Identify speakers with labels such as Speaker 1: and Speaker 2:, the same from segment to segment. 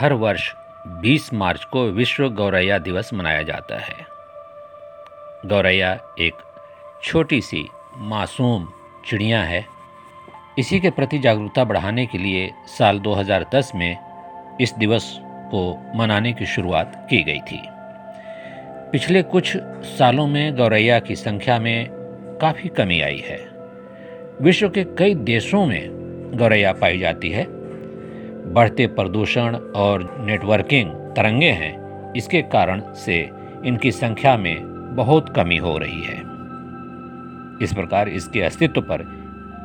Speaker 1: हर वर्ष 20 मार्च को विश्व गौरैया दिवस मनाया जाता है। गौरैया एक छोटी सी मासूम चिड़िया है। इसी के प्रति जागरूकता बढ़ाने के लिए साल 2010 में इस दिवस को मनाने की शुरुआत की गई थी। पिछले कुछ सालों में गौरैया की संख्या में काफ़ी कमी आई है। विश्व के कई देशों में गौरैया पाई जाती है। बढ़ते प्रदूषण और नेटवर्किंग तरंगे हैं। इसके कारण से इनकी संख्या में बहुत कमी हो रही है। इस प्रकार इसके अस्तित्व पर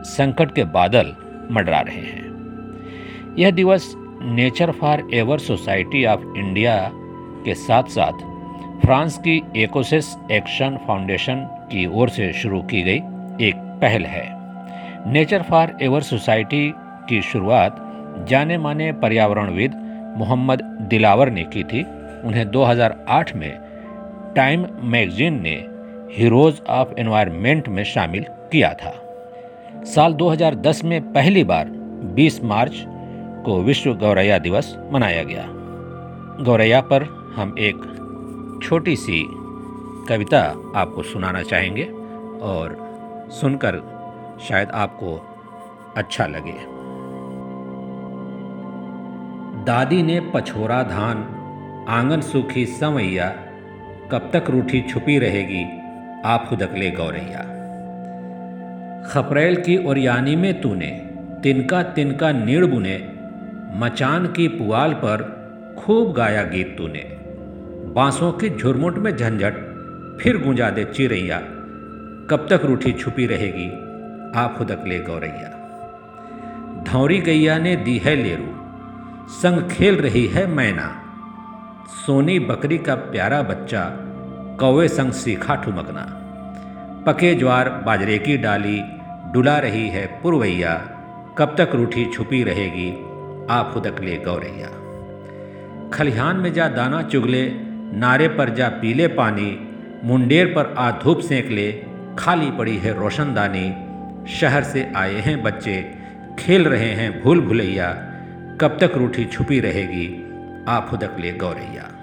Speaker 1: संकट के बादल मंडरा रहे हैं। यह दिवस nature forever society of India के साथ साथ फ्रांस की एकोसिस एक्शन फाउंडेशन की ओर से शुरू की गई एक पहल है। नेचर फॉर एवर सोसाइटी की शुरुआत जाने माने पर्यावरणविद मोहम्मद दिलावर ने की थी। उन्हें 2008 में टाइम मैगजीन ने हीरोज ऑफ़ एनवायरनमेंट में शामिल किया था। साल 2010 में पहली बार 20 मार्च को विश्व गौरैया दिवस मनाया गया। गौरैया पर हम एक छोटी सी कविता आपको सुनाना चाहेंगे और सुनकर शायद आपको अच्छा लगे। दादी ने पछोरा धान, आँगन सूखी समैया कब तक रूठी छुपी रहेगी, आप खुदकले गौरैया। खपरेल की ओरियानी में तूने, तिनका तिनका नीड़ बुने, मचान की पुआल पर खूब गाया गीत तूने। बांसों की झुरमुट में झंझट, फिर गुंजा दे चिरैया, कब तक रूठी छुपी रहेगी, आप खुदकले गौरैया। धौरी गैया ने दी है लेरू संग खेल रही है मैना। सोनी बकरी का प्यारा बच्चा कौवे संग सीखा ठुमकना। पके ज्वार बाजरे की डाली, डुला रही है पुरवैया। कब तक रूठी छुपी रहेगी, आप खुदक ले गौरैया। खलिहान में जा दाना चुगले, नारे पर जा पीले पानी, मुंडेर पर आ धूप सेंक ले, खाली पड़ी है रोशनदानी। शहर से आए हैं बच्चे, खेल रहे हैं भूल भुलैया। कब तक रूठी छुपी रहेगी? आप खुदक ले गौरैया।